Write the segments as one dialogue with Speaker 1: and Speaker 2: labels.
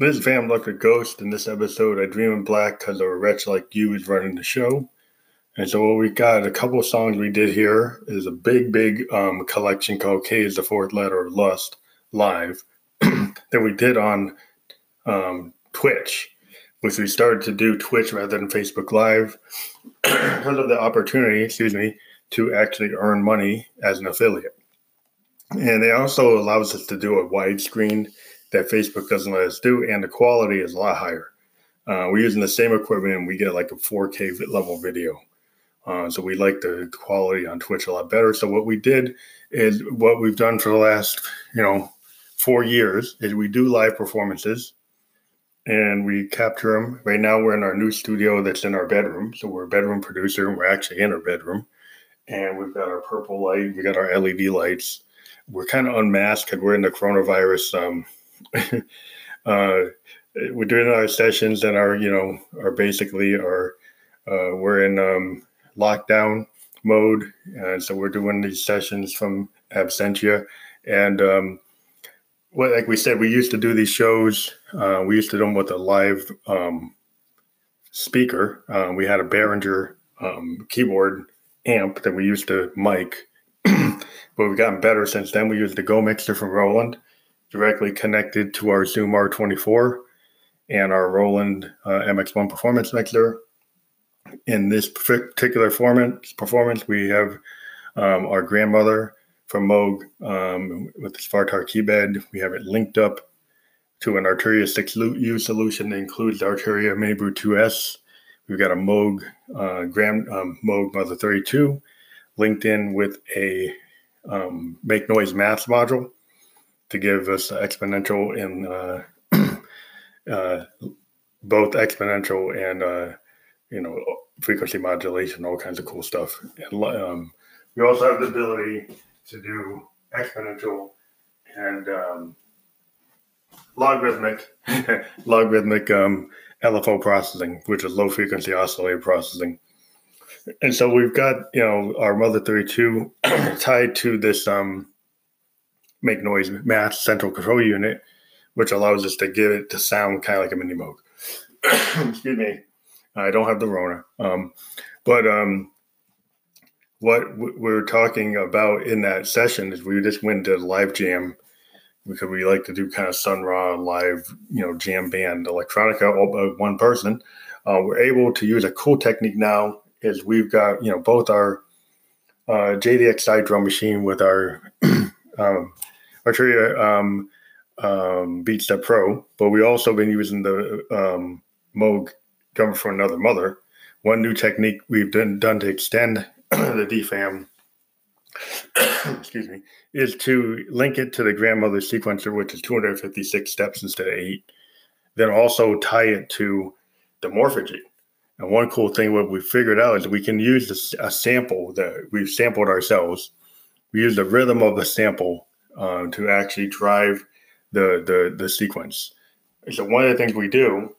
Speaker 1: This is Van Look a Ghost. In this episode, I dream in black because a wretch like you is running the show. And so what we got, a couple of songs we did here is a big, big um, collection called K is the fourth letter of lust live that we did on um, Twitch, which we started to do Twitch rather than Facebook Live because of the opportunity, excuse me, to actually earn money as an affiliate. And it also allows us to do a widescreen that Facebook doesn't let us do, and the quality is a lot higher. Uh, we're using the same equipment, and we get like a 4K level video. Uh, so we like the quality on Twitch a lot better. So what we did is what we've done for the last, you know, four years is we do live performances, and we capture them. Right now, we're in our new studio that's in our bedroom. So we're a bedroom producer, and we're actually in our bedroom. And we've got our purple light, we got our LED lights. We're kind of unmasked because we're in the coronavirus um, uh, we're doing our sessions and our, you know, are basically our, uh, we're in um, lockdown mode. And so we're doing these sessions from absentia. And um, well, like we said, we used to do these shows. Uh, we used to do them with a live um, speaker. Uh, we had a Behringer um, keyboard amp that we used to mic, but we've gotten better since then. We used the Go Mixer from Roland directly connected to our Zoom R24 and our Roland uh, MX1 performance mixer. In this particular format, performance, we have um, our grandmother from Moog um, with the Svartar keybed. We have it linked up to an Arturia 6U solution that includes the Arturia MiniBrute 2S. We've got a Moog uh, Grand um, Moog Mother 32 linked in with a um, Make Noise Math module to give us exponential in uh, uh, both exponential and uh, you know frequency modulation, all kinds of cool stuff. And um, we also have the ability to do exponential and um, logarithmic logarithmic um, LFO processing, which is low frequency oscillator processing. And so we've got you know our Mother 32 tied to this um, make noise math central control unit, which allows us to get it to sound kind of like a mini Moog. Excuse me. I don't have the Rona. Um, but um, what we're talking about in that session is we just went to live jam because we like to do kind of Sun Ra live, you know, jam band electronica, all uh, one person. Uh, we're able to use a cool technique now is we've got, you know, both our uh, JD-Xi drum machine with our um, Arturia um, um, Beatstep Pro, but we also been using the um, Moog Drummer From Another Mother. One new technique we've done, done to extend the DFAM, excuse me, is to link it to the grandmother sequencer, which is 256 steps instead of eight. Then also tie it to the morphology. And one cool thing what we figured out is we can use a sample that we've sampled ourselves. We use the rhythm of the sample um, to actually drive the, the the sequence. So one of the things we do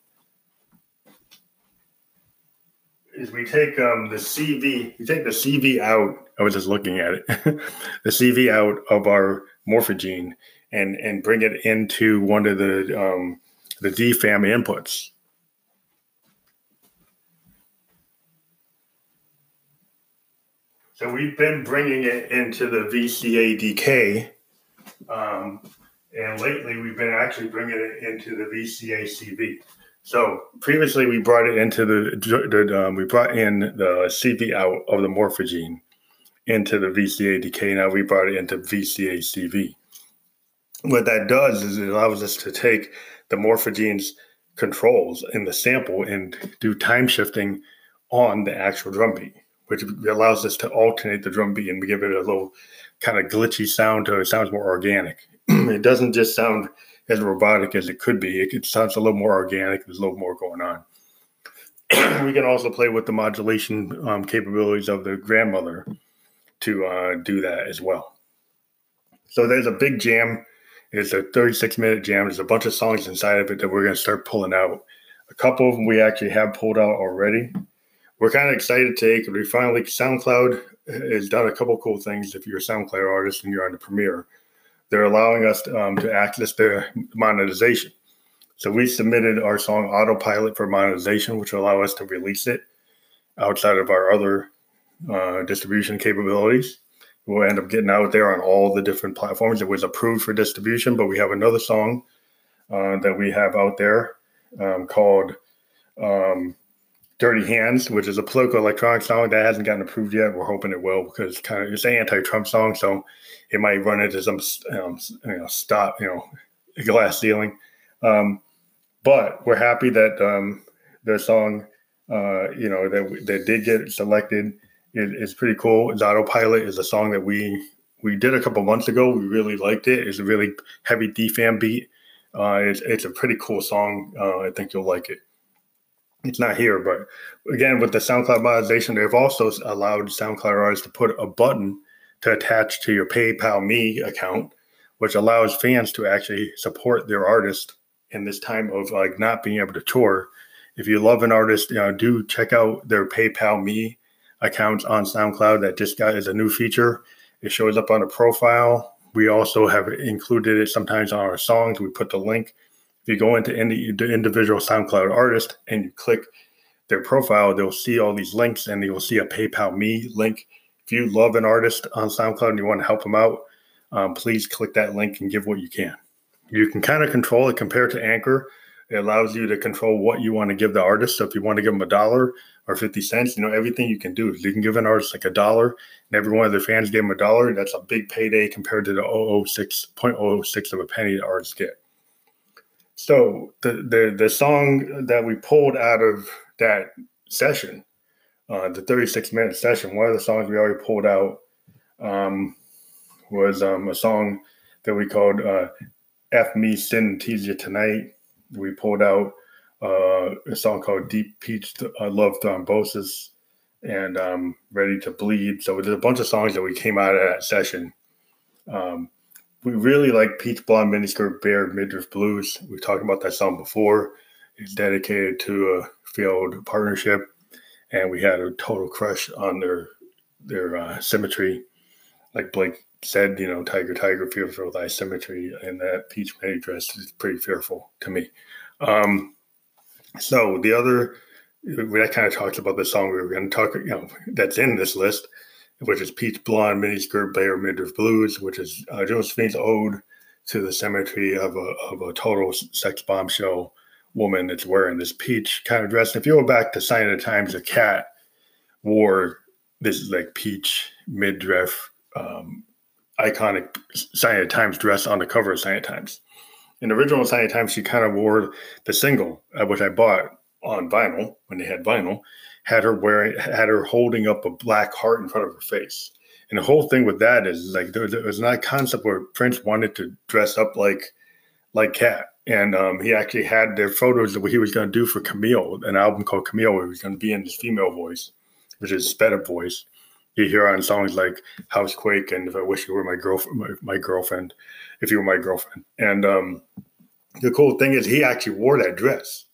Speaker 1: is we take um, the CV, we take the CV out. I was just looking at it, the CV out of our Morphagene and and bring it into one of the um, the DFAM inputs. So we've been bringing it into the VCA DK um, and lately, we've been actually bringing it into the VCA-CV. So previously, we brought it into the, the um, we brought in the CV out of the Morphagene into the VCA DK. Now we brought it into VCA CV. What that does is it allows us to take the Morphagene's controls in the sample and do time shifting on the actual drum beat, which allows us to alternate the drum beat and give it a little kind of glitchy sound to it. it sounds more organic. it doesn't just sound as robotic as it could be. It, it sounds a little more organic. There's a little more going on. we can also play with the modulation um, capabilities of the grandmother to uh, do that as well. So there's a big jam. It's a 36 minute jam. There's a bunch of songs inside of it that we're going to start pulling out. A couple of them we actually have pulled out already. We're kind of excited to take. We finally SoundCloud has done a couple cool things. If you're a SoundCloud artist and you're on the Premiere, they're allowing us um, to access their monetization. So we submitted our song Autopilot for monetization, which will allow us to release it outside of our other uh, distribution capabilities. We'll end up getting out there on all the different platforms. It was approved for distribution, but we have another song uh, that we have out there um, called um, Dirty Hands, which is a political electronic song that hasn't gotten approved yet. We're hoping it will because it's kind of it's an anti-Trump song, so it might run into some um, you know stop you know glass ceiling. Um, but we're happy that um, the song uh, you know that that did get selected is pretty cool. It's Autopilot is a song that we we did a couple months ago. We really liked it. It's a really heavy DFAM beat. Uh, it's, it's a pretty cool song. Uh, I think you'll like it. It's not here, but again, with the SoundCloud monetization, they've also allowed SoundCloud artists to put a button to attach to your PayPal Me account, which allows fans to actually support their artist in this time of like not being able to tour. If you love an artist, you know, do check out their PayPal Me accounts on SoundCloud. That just got is a new feature. It shows up on a profile. We also have included it sometimes on our songs. We put the link. If you go into any the individual SoundCloud artist and you click their profile, they'll see all these links and you'll see a PayPal Me link. If you love an artist on SoundCloud and you want to help them out, um, please click that link and give what you can. You can kind of control it compared to Anchor. It allows you to control what you want to give the artist. So if you want to give them a dollar or 50 cents, you know, everything you can do. You can give an artist like a dollar and every one of their fans gave them a dollar. That's a big payday compared to the 006.006 of a penny the artists get. So the, the, the song that we pulled out of that session, uh, the 36 minute session, one of the songs we already pulled out um, was um, a song that we called uh, F Me You Tonight we pulled out uh, a song called Deep Peach uh, Love Thrombosis and um, Ready to Bleed. So there's a bunch of songs that we came out of that session. Um, we really like Peach Blonde Miniskirt Bare Midriff Blues. We've talked about that song before. It's dedicated to a field partnership, and we had a total crush on their their uh, symmetry. Like Blake said, you know, Tiger, Tiger, fearful with thy symmetry, and that peach mini dress is pretty fearful to me. Um, so the other, that kind of talks about the song we were going to talk, you know, that's in this list, which is Peach Blonde Miniskirt Bare Midriff Blues, which is uh, Josephine's ode to the symmetry of a, of a total sex bombshell woman that's wearing this peach kind of dress. And if you go back to Sign of the Times, a cat wore this like peach midriff um, iconic Sign of Times dress on the cover of Sign of Times. In the original Sign of Times, she kind of wore the single, uh, which I bought on vinyl when they had vinyl, had her wearing, had her holding up a black heart in front of her face. And the whole thing with that is like there, there was not a concept where Prince wanted to dress up like like Cat. And um, he actually had their photos of what he was going to do for Camille, an album called Camille, where he was going to be in his female voice, which is sped up voice you hear on songs like Housequake and If I Wish You Were My Girlfriend, my, my Girlfriend, If You Were My Girlfriend. And um, the cool thing is he actually wore that dress.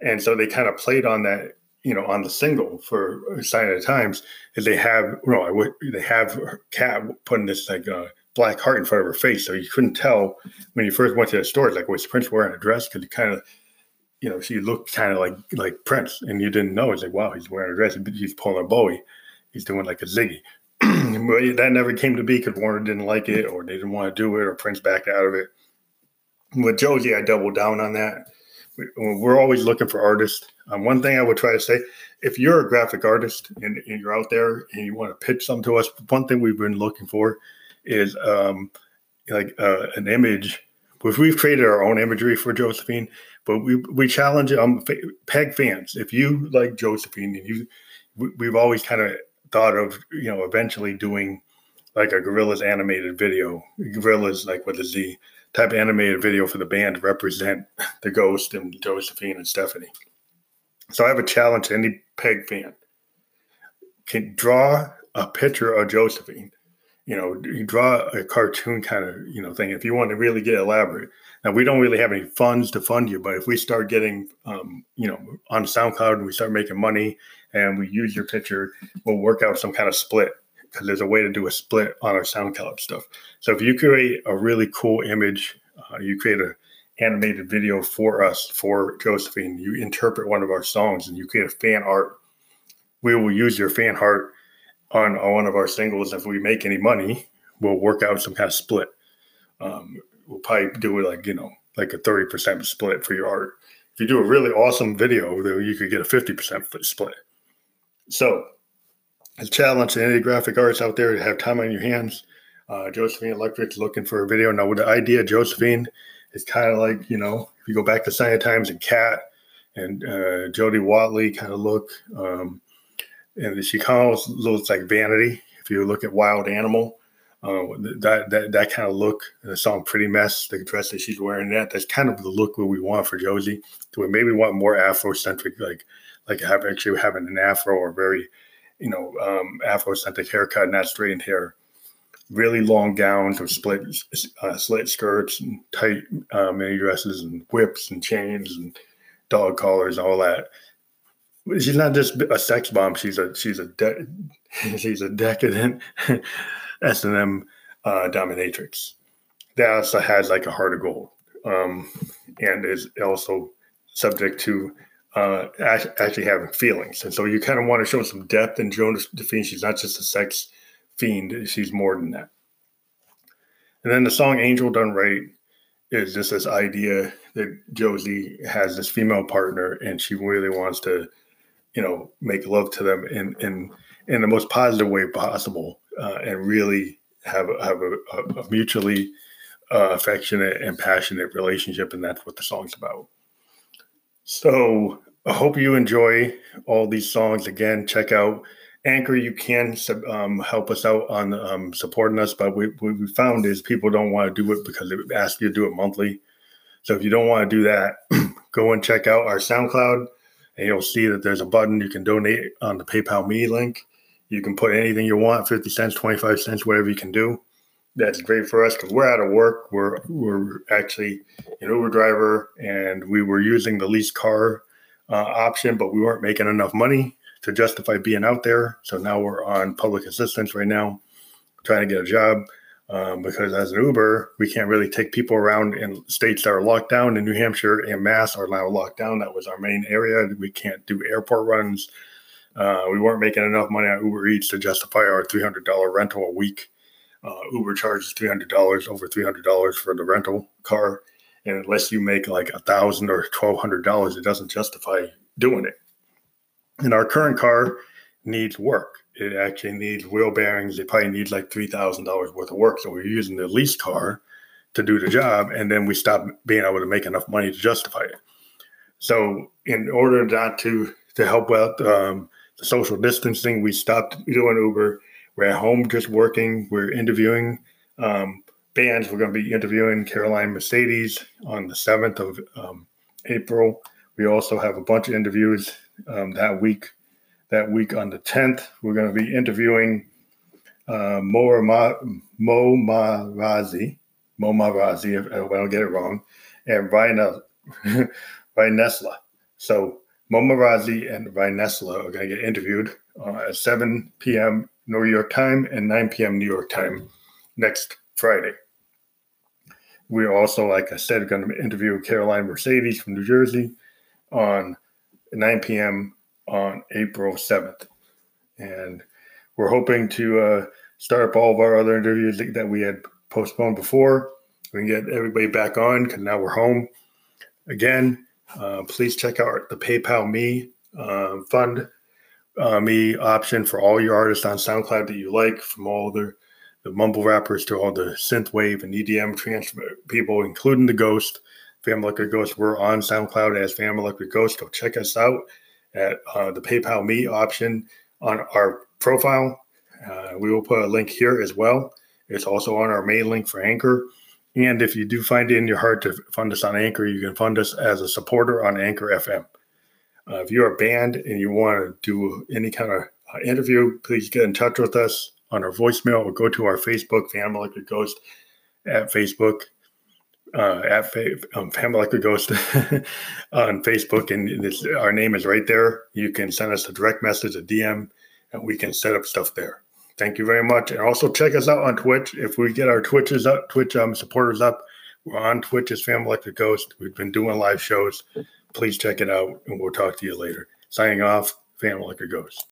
Speaker 1: And so they kind of played on that, you know, on the single for Sign of the Times, is they have, you know, i would they have Cat putting this like uh, black heart in front of her face. So you couldn't tell when you first went to the store, like, was Prince wearing a dress? Because he kind of, you know, she looked kind of like like Prince, and you didn't know. It's like, wow, he's wearing a dress. He's pulling a Bowie he's doing like a Ziggy. but that never came to be because Warner didn't like it or they didn't want to do it or Prince backed out of it. With Josie, I doubled down on that. We're always looking for artists. Um, one thing I would try to say if you're a graphic artist and, and, you're out there and you want to pitch something to us, one thing we've been looking for is um, like uh, an image. If we've created our own imagery for Josephine, but we we challenge um peg fans. If you like Josephine and you, we, we've always kind of thought of you know eventually doing like a Gorillaz animated video, Gorillaz like with a Z type animated video for the band to represent the Ghost and Josephine and Stephanie. So I have a challenge to any Peg fan. Can draw a picture of Josephine. You know, you draw a cartoon kind of you know thing. If you want to really get elaborate, now we don't really have any funds to fund you, but if we start getting um, you know on SoundCloud and we start making money and we use your picture, we'll work out some kind of split because there's a way to do a split on our SoundCloud stuff. So if you create a really cool image, uh, you create an animated video for us for Josephine. You interpret one of our songs and you a fan art. We will use your fan art on, on one of our singles. If we make any money, we'll work out some kind of split. Um, we'll probably do it like, you know, like a 30% split for your art. If you do a really awesome video, then you could get a 50% split. So, a challenge to any graphic artists out there to have time on your hands. Uh, Josephine Electric's looking for a video. Now, with the idea, Josephine is kind of like, you know, if you go back to Sign Times and Cat and uh, Jody Watley kind of look, um, and she kind of looks like Vanity. If you look at Wild Animal, uh, that that that kind of look, the song "Pretty Mess," the dress that she's wearing, that that's kind of the look that we want for Josie. So we maybe want more Afrocentric, like like have actually having an afro or very, you know, um, Afrocentric haircut, not straightened hair. Really long gowns or split uh, slit skirts and tight uh, mini dresses and whips and chains and dog collars and all that. She's not just a sex bomb. She's a she's a de- she's a decadent S and M uh, dominatrix. That also has like a heart of gold, um, and is also subject to uh, actually having feelings. And so you kind of want to show some depth in Joan Josephine. She's not just a sex fiend; she's more than that. And then the song "Angel Done Right" is just this idea that Josie has this female partner, and she really wants to, you know, make love to them in in in the most positive way possible uh, and really have have a, a mutually uh, affectionate and passionate relationship, and that's what the song's about. So I hope you enjoy all these songs. Again, check out Anchor. You can um, help us out on um, supporting us, but we, what we found is people don't want to do it because they ask you to do it monthly. So if you don't want to do that, go and check out our SoundCloud, and you'll see that there's a button you can donate on the PayPal Me link. You can put anything you want, 50 cents, 25 cents, whatever you can do. That's great for us because we're out of work. We're we're actually an Uber driver and we were using the lease car uh, option, but we weren't making enough money to justify being out there. So now we're on public assistance right now, trying to get a job. Um, because as an Uber, we can't really take people around in states that are locked down. In New Hampshire and Mass are now locked down. That was our main area. We can't do airport runs. Uh, we weren't making enough money on Uber Eats to justify our $300 rental a week. Uh, Uber charges $300, over $300 for the rental car. And unless you make like a thousand or twelve hundred dollars, it doesn't justify doing it. And our current car needs work. It actually needs wheel bearings. It probably needs like three thousand dollars worth of work. So we're using the lease car to do the job, and then we stop being able to make enough money to justify it. So in order not to to help out um, the social distancing. We stopped doing Uber. We're at home just working. We're interviewing um, bands. We're going to be interviewing Caroline Mercedes on the 7th of um, April. We also have a bunch of interviews um, that week. That week on the 10th, we're going to be interviewing uh, Mo, Ma, Mo Marazi, Mo Marazi, if, if I don't get it wrong, and Ryan, Ryan. So Momarazi and Vinesla are going to get interviewed uh, at 7 p.m. New York time and 9 p.m. New York time next Friday. We're also, like I said, going to interview Caroline Mercedes from New Jersey on 9 p.m. on April 7th. And we're hoping to uh, start up all of our other interviews that we had postponed before. We can get everybody back on because now we're home. Again, uh, please check out the PayPal Me uh, fund uh, me option for all your artists on SoundCloud that you like, from all the the mumble rappers to all the synthwave and EDM transfer people, including the Ghost, Family Electric Ghost. We're on SoundCloud as Family Electric Ghost. Go check us out at uh, the PayPal Me option on our profile. Uh, we will put a link here as well. It's also on our main link for Anchor. And if you do find it in your heart to fund us on Anchor, you can fund us as a supporter on Anchor FM. Uh, if you're a band and you want to do any kind of uh, interview, please get in touch with us on our voicemail or go to our Facebook, Family Electric Ghost, at Facebook, uh, at um, Family Electric Ghost on Facebook. And this, our name is right there. You can send us a direct message, a DM, and we can set up stuff there. Thank you very much. And also check us out on Twitch. If we get our Twitches up, Twitch um, supporters up,
Speaker 2: We're on Twitch as Family Electric Ghost. We've been doing live shows. Please check it out, and we'll talk to you later. Signing off, Family Electric Ghost.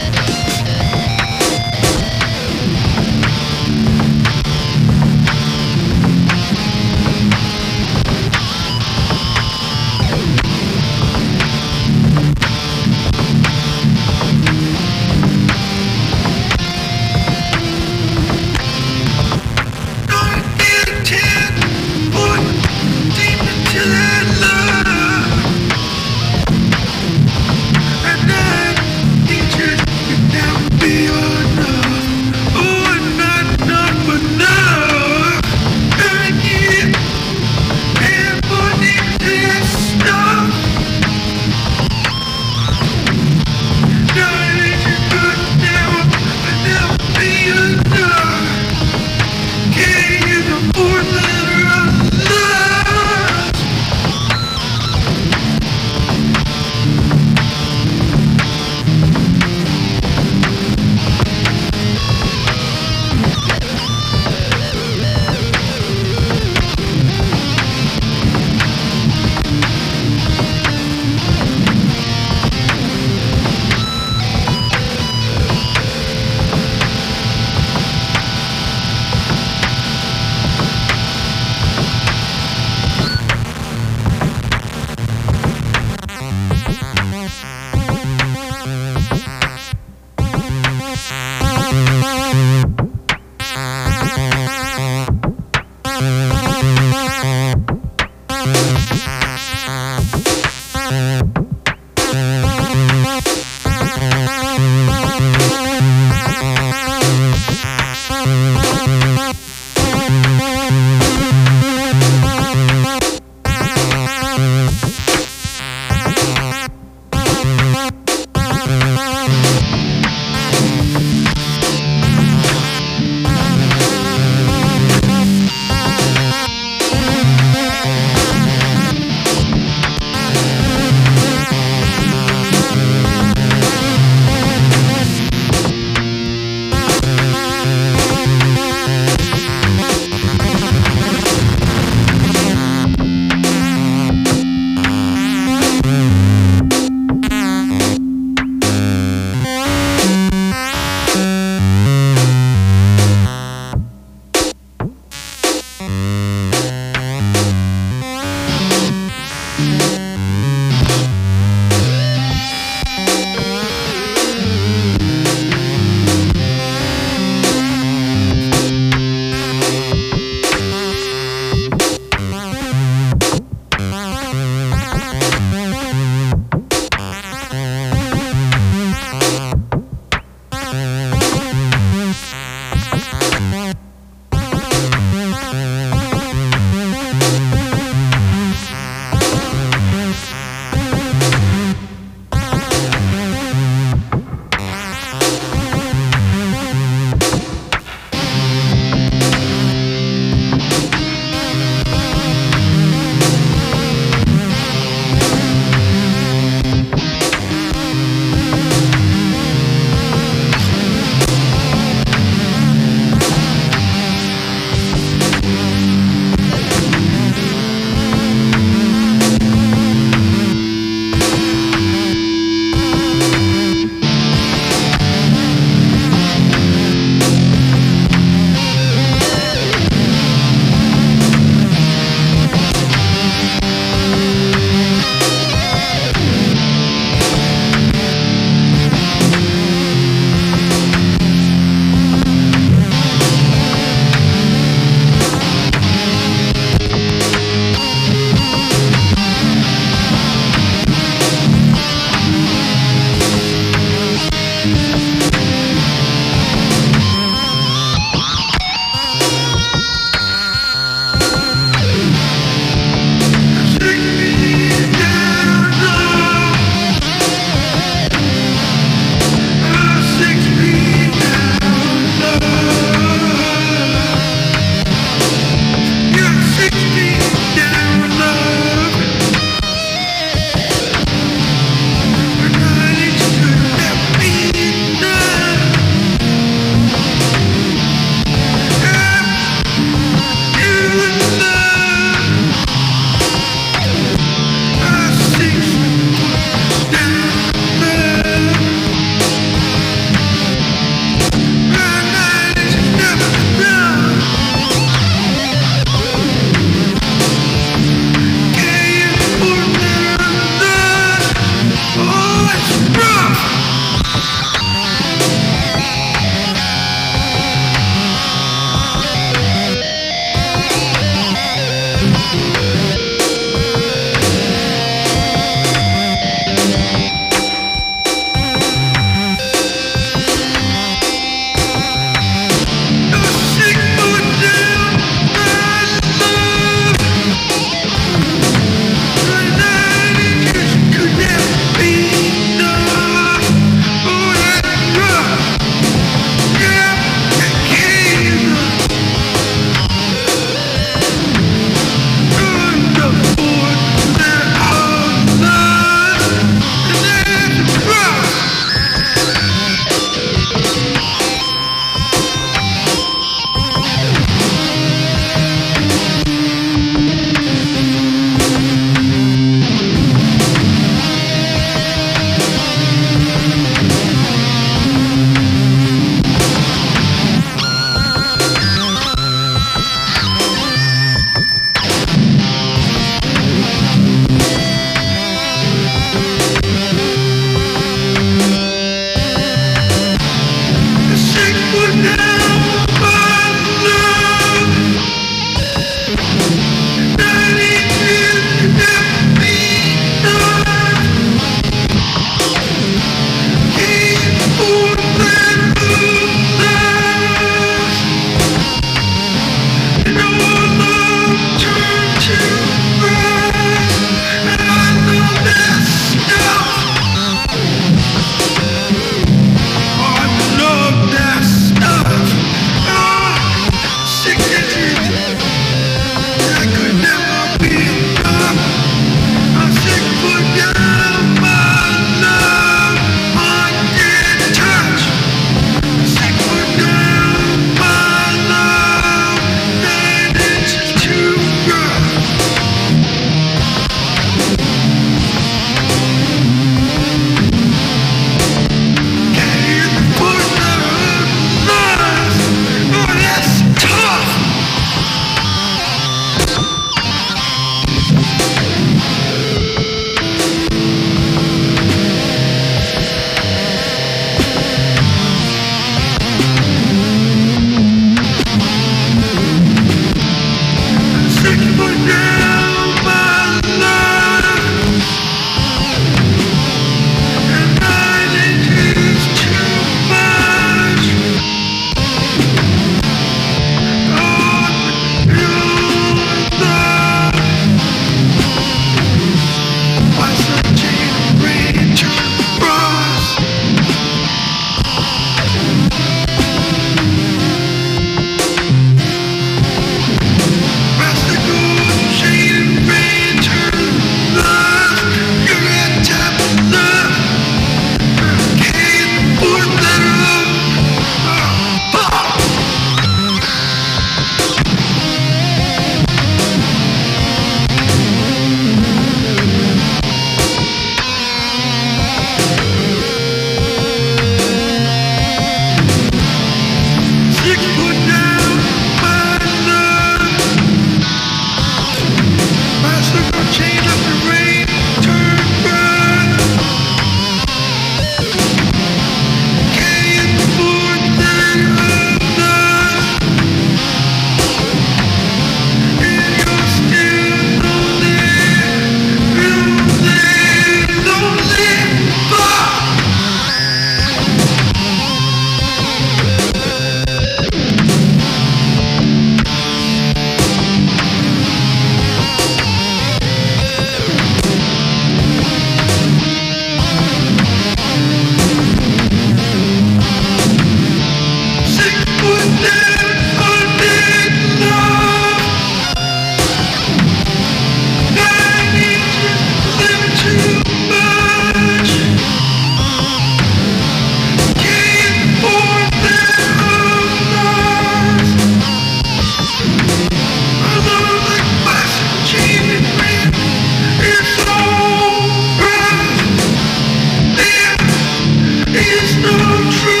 Speaker 2: It's no truth.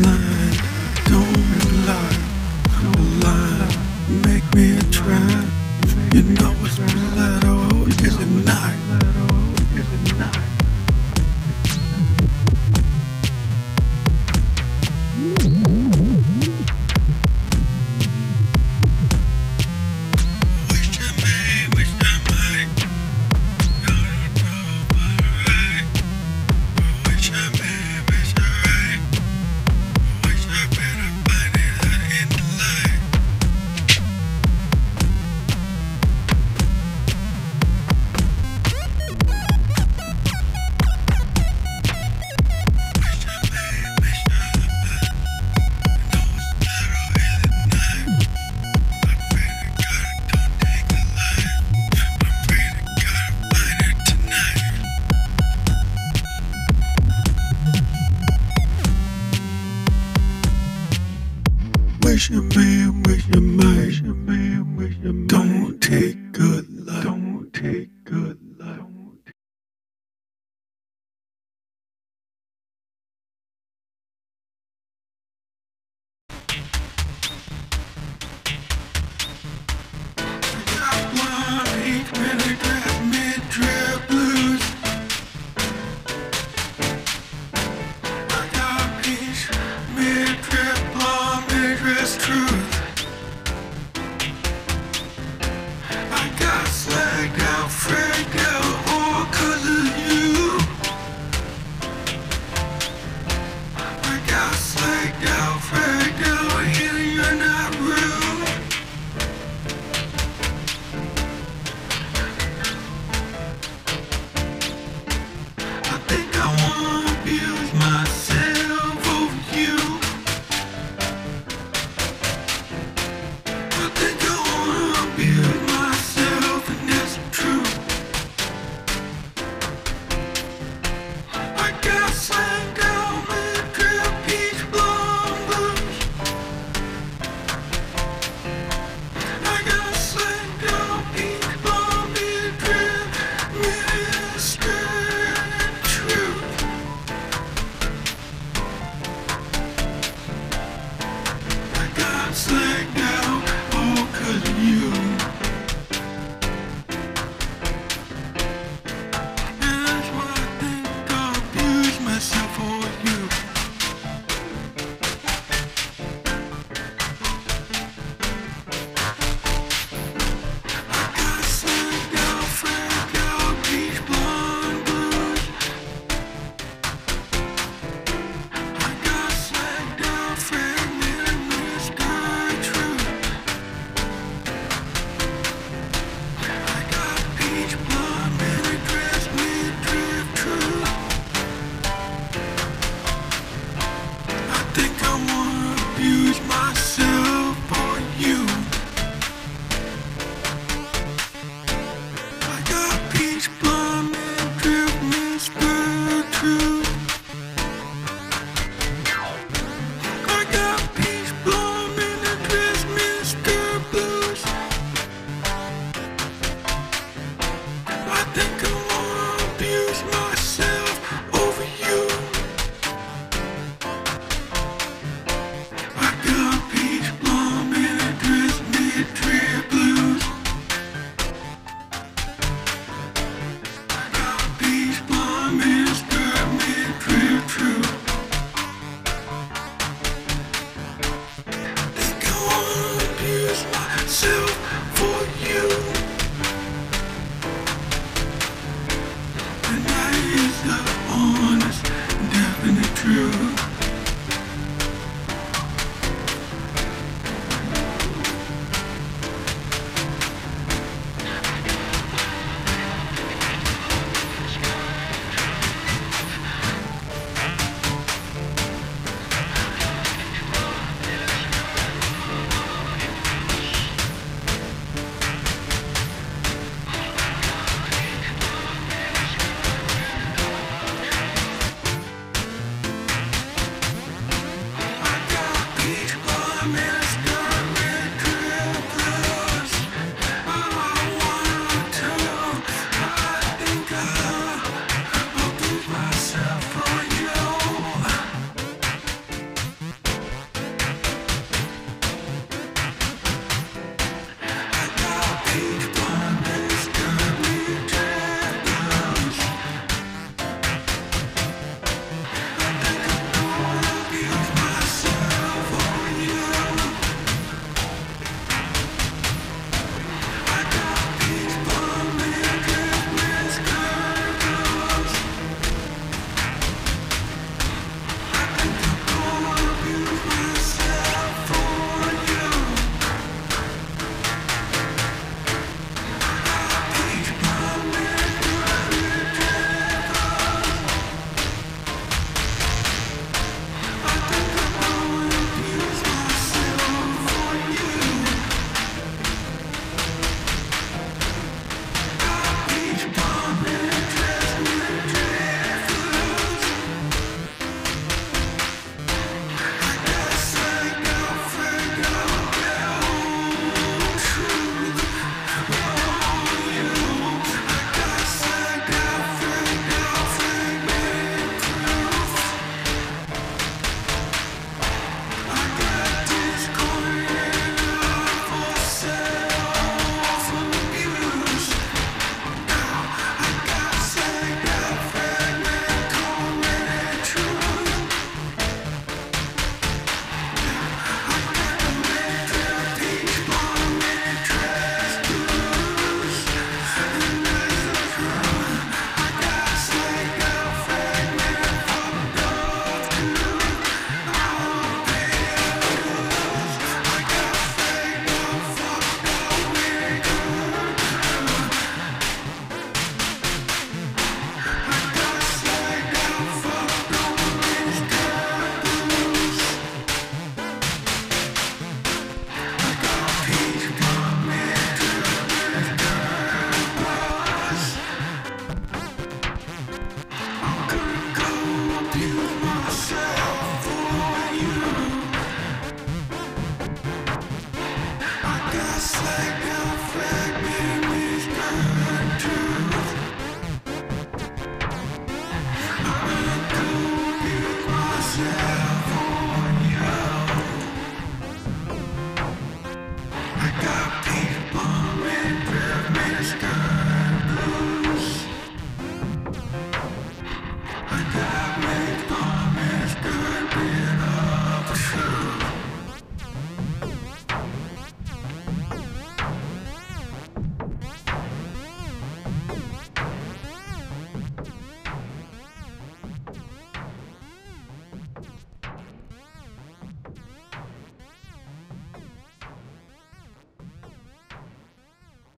Speaker 2: my